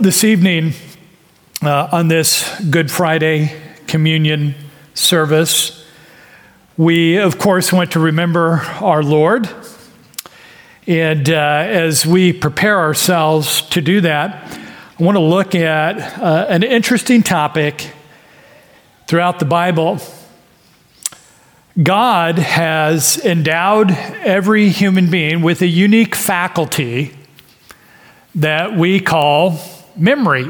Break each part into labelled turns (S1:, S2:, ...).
S1: this evening, uh, on this Good Friday communion service, we, of course, want to remember our Lord. And uh, as we prepare ourselves to do that, I want to look at uh, an interesting topic throughout the Bible. God has endowed every human being with a unique faculty that we call memory.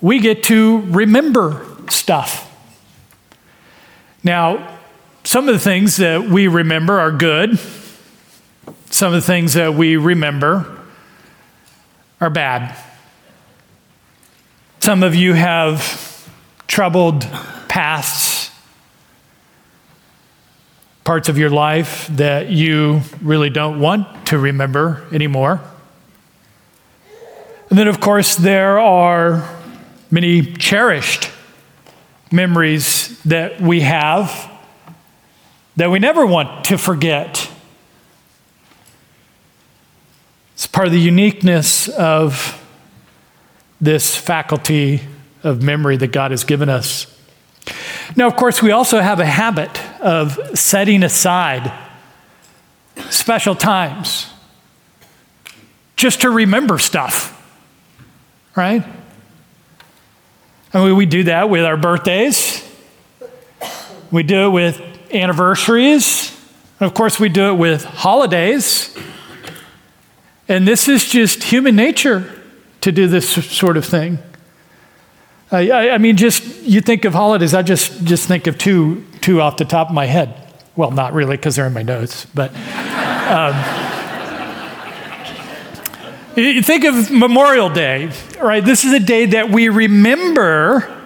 S1: We get to remember stuff. Now, some of the things that we remember are good, some of the things that we remember are bad. Some of you have troubled pasts, parts of your life that you really don't want to remember anymore. And then, of course, there are many cherished memories that we have that we never want to forget. It's part of the uniqueness of this faculty of memory that God has given us. Now, of course, we also have a habit of setting aside special times just to remember stuff right? I mean, we do that with our birthdays. We do it with anniversaries. And of course, we do it with holidays. And this is just human nature to do this sort of thing. I, I, mean, just you think of holidays, I just, just think of two, two off the top of my head. Well, not really, because they're in my notes, but. Um, think of Memorial Day, right? This is a day that we remember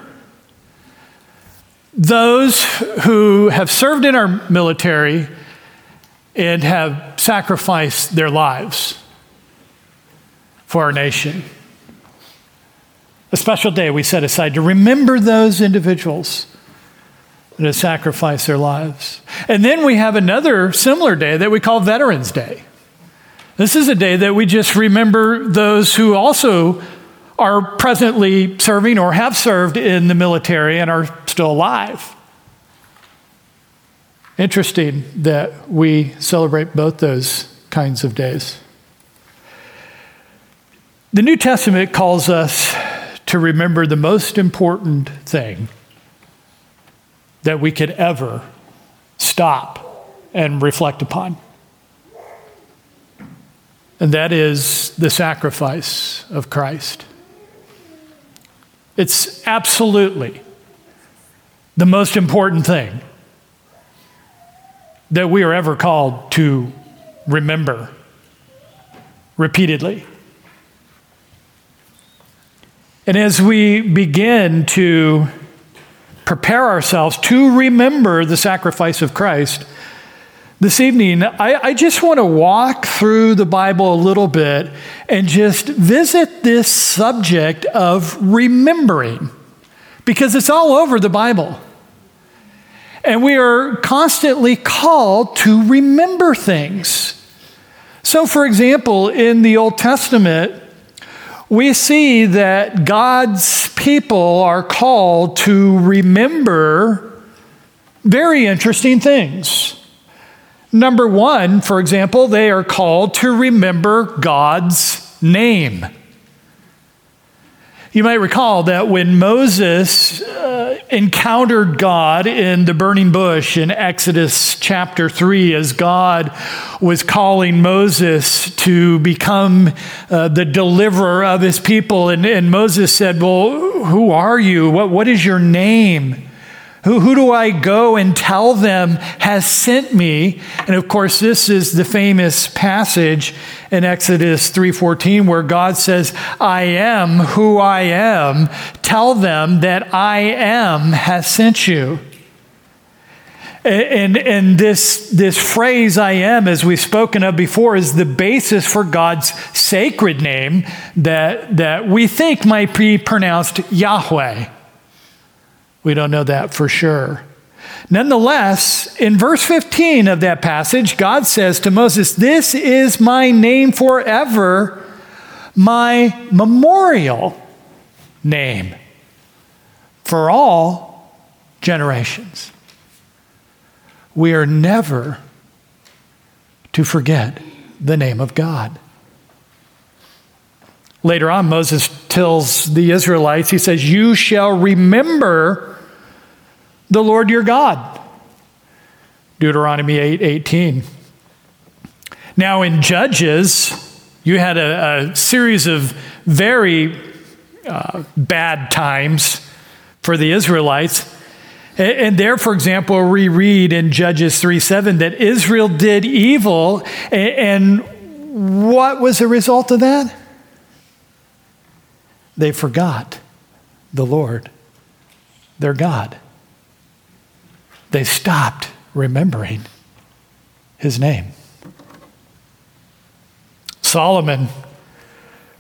S1: those who have served in our military and have sacrificed their lives for our nation. A special day we set aside to remember those individuals that have sacrificed their lives. And then we have another similar day that we call Veterans Day. This is a day that we just remember those who also are presently serving or have served in the military and are still alive. Interesting that we celebrate both those kinds of days. The New Testament calls us to remember the most important thing that we could ever stop and reflect upon and that is the sacrifice of Christ. It's absolutely the most important thing that we are ever called to remember repeatedly. And as we begin to prepare ourselves to remember the sacrifice of Christ, this evening, I, I, just want to walk through the Bible a little bit and just visit this subject of remembering, because it's all over the Bible. And we are constantly called to remember things. So, for example, in the Old Testament, we see that God's people are called to remember very interesting things. Number one, for example, they are called to remember God's name. You might recall that when Moses uh, encountered God in the burning bush in Exodus chapter 3, as God was calling Moses to become uh, the deliverer of his people, and, and Moses said, Well, who are you? What, what is your name? Who, who do I go and tell them has sent me? And of course, this is the famous passage in Exodus 3:14 where God says, "I am who I am. Tell them that I am has sent you." And, and this, this phrase, I am, as we've spoken of before, is the basis for God's sacred name that, that we think might be pronounced Yahweh. We don't know that for sure. Nonetheless, in verse 15 of that passage, God says to Moses, This is my name forever, my memorial name for all generations. We are never to forget the name of God. Later on, Moses tells the Israelites, he says, You shall remember the Lord your God. Deuteronomy 8 18. Now, in Judges, you had a, a series of very uh, bad times for the Israelites. And, and there, for example, we read in Judges 3 7 that Israel did evil. And, and what was the result of that? They forgot the Lord, their God. They stopped remembering his name. Solomon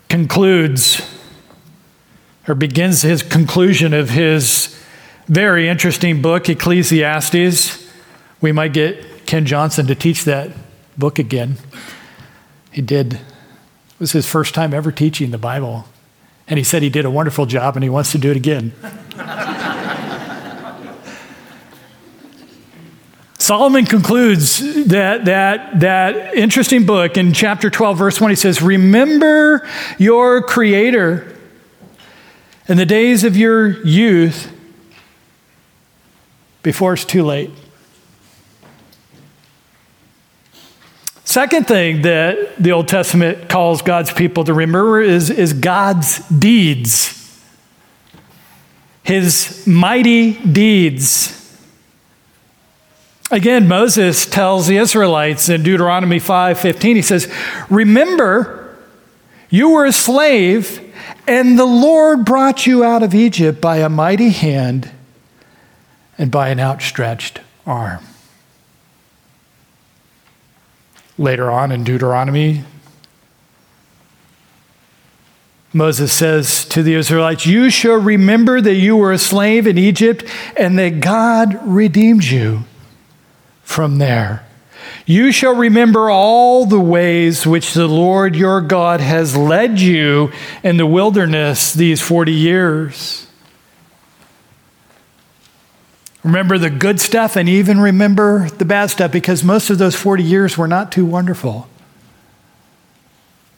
S1: concludes or begins his conclusion of his very interesting book, Ecclesiastes. We might get Ken Johnson to teach that book again. He did. It was his first time ever teaching the Bible. And he said he did a wonderful job and he wants to do it again. Solomon concludes that, that, that interesting book in chapter 12, verse 1. He says, Remember your Creator in the days of your youth before it's too late. Second thing that the Old Testament calls God's people to remember is, is God's deeds, his mighty deeds. Again, Moses tells the Israelites in Deuteronomy 5:15 he says, "Remember you were a slave and the Lord brought you out of Egypt by a mighty hand and by an outstretched arm." Later on in Deuteronomy, Moses says to the Israelites, You shall remember that you were a slave in Egypt and that God redeemed you from there. You shall remember all the ways which the Lord your God has led you in the wilderness these 40 years. Remember the good stuff and even remember the bad stuff because most of those 40 years were not too wonderful.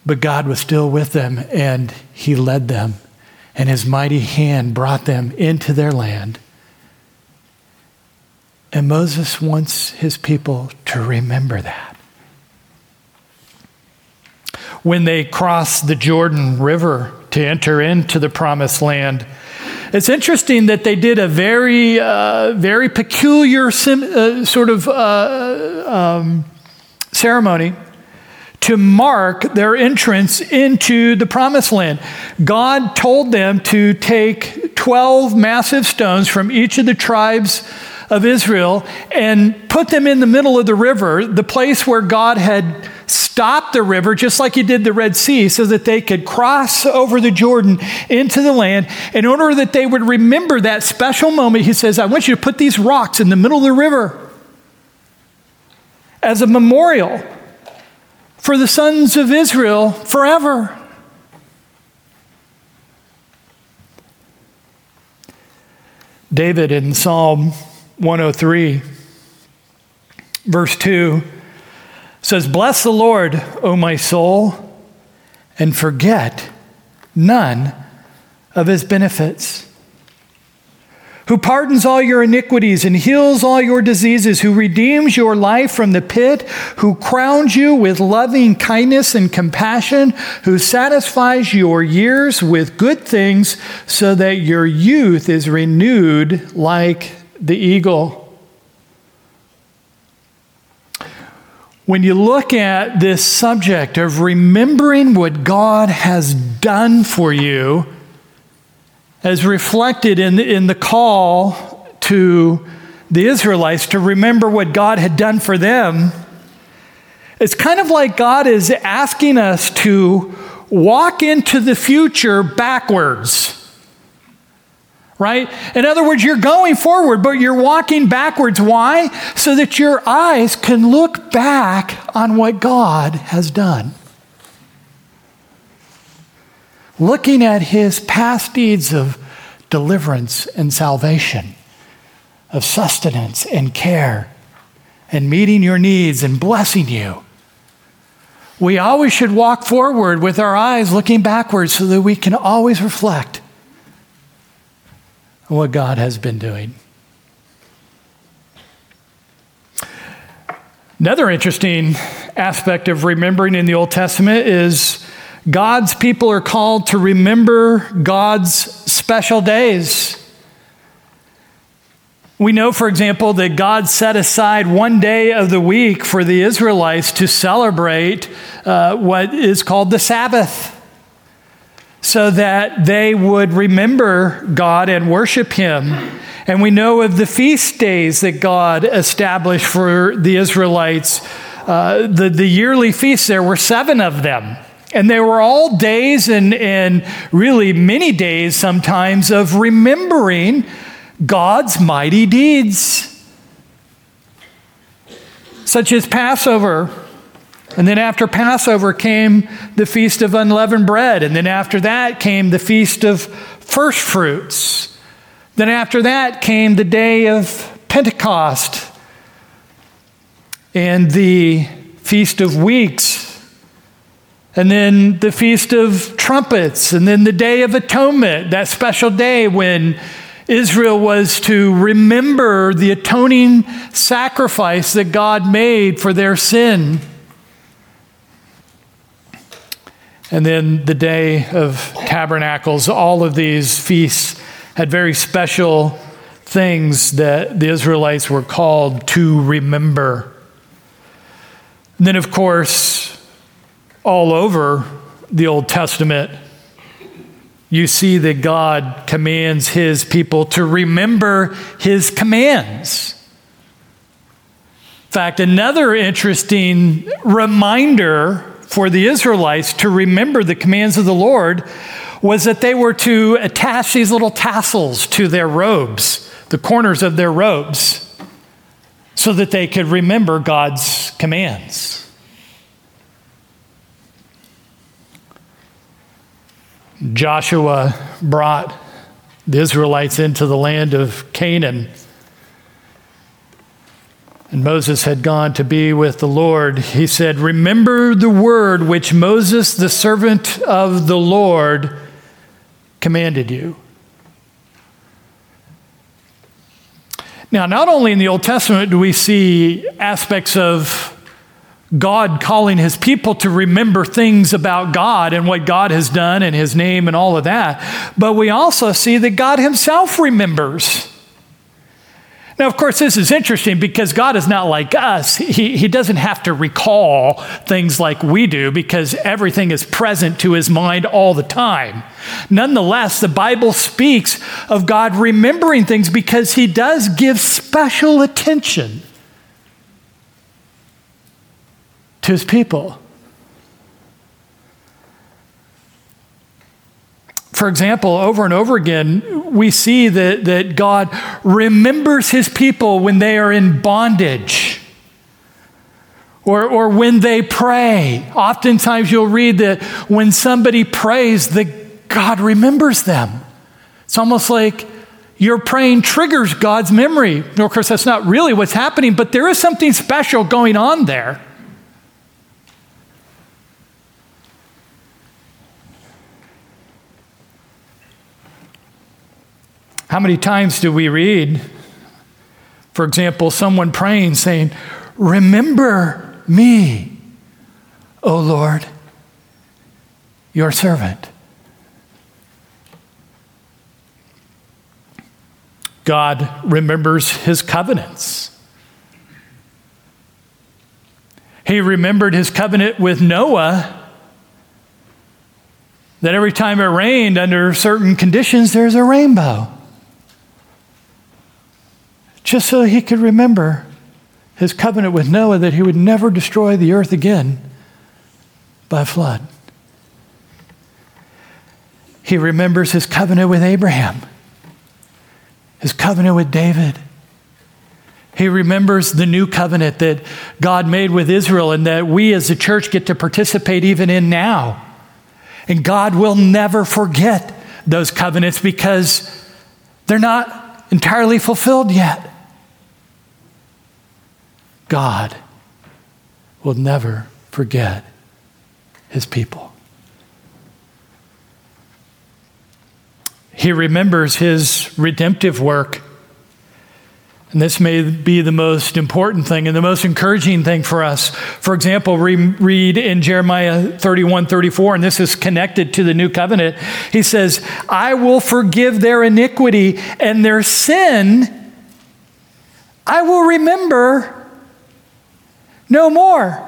S1: But God was still with them and He led them, and His mighty hand brought them into their land. And Moses wants his people to remember that. When they crossed the Jordan River to enter into the promised land, it's interesting that they did a very, uh, very peculiar sim- uh, sort of uh, um, ceremony to mark their entrance into the promised land. God told them to take 12 massive stones from each of the tribes of Israel and put them in the middle of the river, the place where God had stopped the river, just like he did the Red Sea, so that they could cross over the Jordan into the land. In order that they would remember that special moment, he says, I want you to put these rocks in the middle of the river as a memorial for the sons of Israel forever. David in Psalm 103, verse 2 says, Bless the Lord, O my soul, and forget none of his benefits who pardons all your iniquities and heals all your diseases, who redeems your life from the pit, who crowns you with loving kindness and compassion, who satisfies your years with good things so that your youth is renewed like the eagle. When you look at this subject of remembering what God has done for you, as reflected in the, in the call to the Israelites to remember what God had done for them, it's kind of like God is asking us to walk into the future backwards right? In other words, you're going forward, but you're walking backwards. Why? So that your eyes can look back on what God has done. looking at his past deeds of deliverance and salvation, of sustenance and care, and meeting your needs and blessing you. We always should walk forward with our eyes looking backwards so that we can always reflect on what God has been doing. Another interesting aspect of remembering in the Old Testament is God's people are called to remember God's special days. We know, for example, that God set aside one day of the week for the Israelites to celebrate uh, what is called the Sabbath, so that they would remember God and worship Him. And we know of the feast days that God established for the Israelites. Uh, the, the yearly feasts, there were seven of them. And they were all days and, and really many days sometimes of remembering God's mighty deeds, such as Passover. And then after Passover came the Feast of Unleavened Bread. And then after that came the Feast of First Fruits. Then after that came the day of Pentecost and the Feast of Weeks and then the Feast of Trumpets, and then the Day of Atonement, that special day when Israel was to remember the atoning sacrifice that God made for their sin. And then the Day of Tabernacles, all of these feasts had very special things that the Israelites were called to remember. And then, of course, all over the Old Testament, you see that God commands his people to remember his commands. In fact, another interesting reminder for the Israelites to remember the commands of the Lord was that they were to attach these little tassels to their robes, the corners of their robes, so that they could remember God's commands. Joshua brought the Israelites into the land of Canaan. And Moses had gone to be with the Lord. He said, Remember the word which Moses, the servant of the Lord, commanded you. Now, not only in the Old Testament do we see aspects of God calling his people to remember things about God and what God has done and his name and all of that. But we also see that God himself remembers. Now, of course, this is interesting because God is not like us. He, he doesn't have to recall things like we do because everything is present to his mind all the time. Nonetheless, the Bible speaks of God remembering things because he does give special attention to his people. For example, over and over again, we see that, that God remembers his people when they are in bondage or, or when they pray. Oftentimes, you'll read that when somebody prays, that God remembers them. It's almost like your praying triggers God's memory. of course, that's not really what's happening, but there is something special going on there. How many times do we read, for example, someone praying saying, Remember me, O Lord, your servant? God remembers his covenants. He remembered his covenant with Noah that every time it rained under certain conditions, there's a rainbow just so he could remember his covenant with Noah that he would never destroy the earth again by flood. He remembers his covenant with Abraham, his covenant with David. He remembers the new covenant that God made with Israel and that we as a church get to participate even in now. And God will never forget those covenants because they're not entirely fulfilled yet. God will never forget his people. He remembers his redemptive work and this may be the most important thing and the most encouraging thing for us. For example, we read in Jeremiah 31 34, and this is connected to the new covenant. He says, I will forgive their iniquity and their sin, I will remember no more.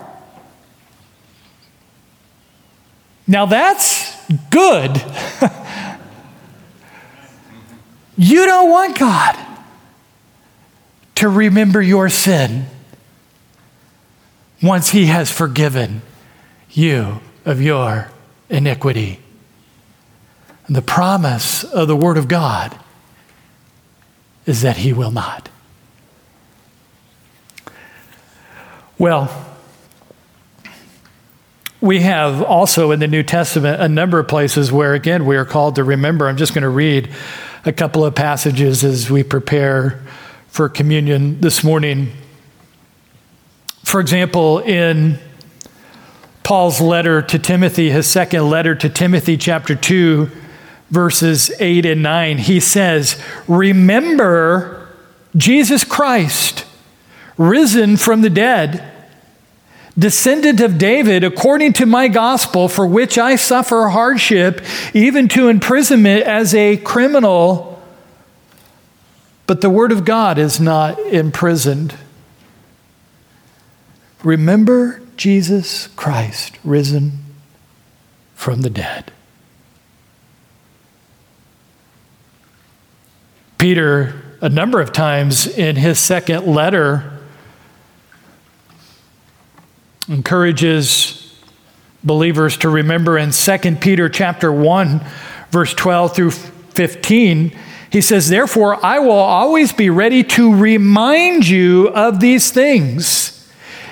S1: Now that's good. you don't want God to remember your sin once He has forgiven you of your iniquity. And the promise of the Word of God is that He will not. Well, we have also in the New Testament a number of places where, again, we are called to remember. I'm just going to read a couple of passages as we prepare for communion this morning. For example, in Paul's letter to Timothy, his second letter to Timothy, chapter 2, verses 8 and 9, he says, Remember Jesus Christ, risen from the dead, descendant of David, according to my gospel, for which I suffer hardship, even to imprisonment as a criminal. But the Word of God is not imprisoned. Remember Jesus Christ risen from the dead. Peter, a number of times in his second letter, encourages believers to remember in 2 Peter chapter 1 verse 12 through 15 he says, Therefore, I will always be ready to remind you of these things.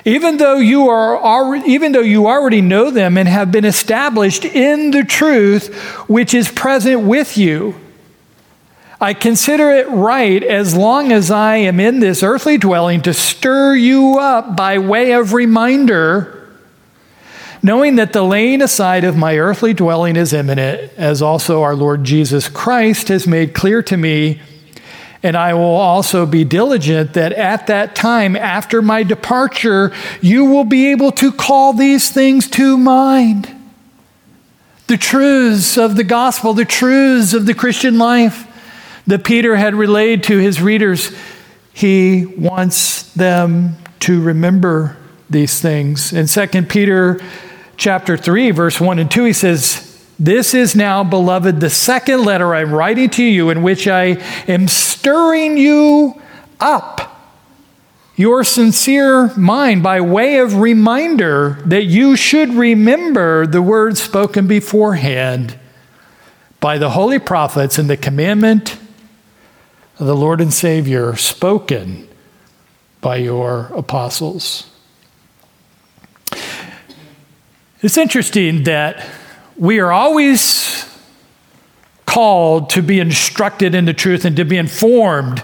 S1: Even though you are even though you already know them and have been established in the truth which is present with you, I consider it right as long as I am in this earthly dwelling to stir you up by way of reminder knowing that the laying aside of my earthly dwelling is imminent, as also our Lord Jesus Christ has made clear to me. And I will also be diligent that at that time, after my departure, you will be able to call these things to mind. The truths of the gospel, the truths of the Christian life that Peter had relayed to his readers, he wants them to remember these things. In 2 Peter chapter 3, verse 1 and 2, he says, This is now, beloved, the second letter I'm writing to you, in which I am stirring you up your sincere mind by way of reminder that you should remember the words spoken beforehand by the holy prophets and the commandment of the Lord and Savior spoken by your apostles. It's interesting that we are always called to be instructed in the truth and to be informed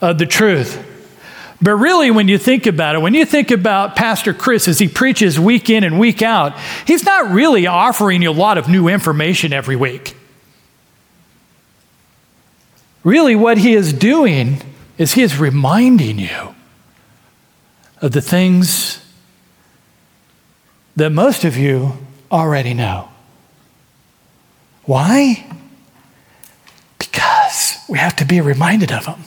S1: of the truth. But really, when you think about it, when you think about Pastor Chris as he preaches week in and week out, he's not really offering you a lot of new information every week. Really, what he is doing is he is reminding you of the things that most of you already know. Why? Because we have to be reminded of them.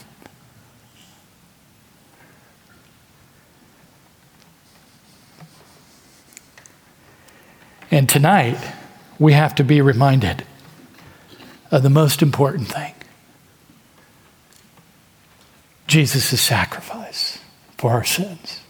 S1: And tonight, we have to be reminded of the most important thing Jesus' sacrifice for our sins.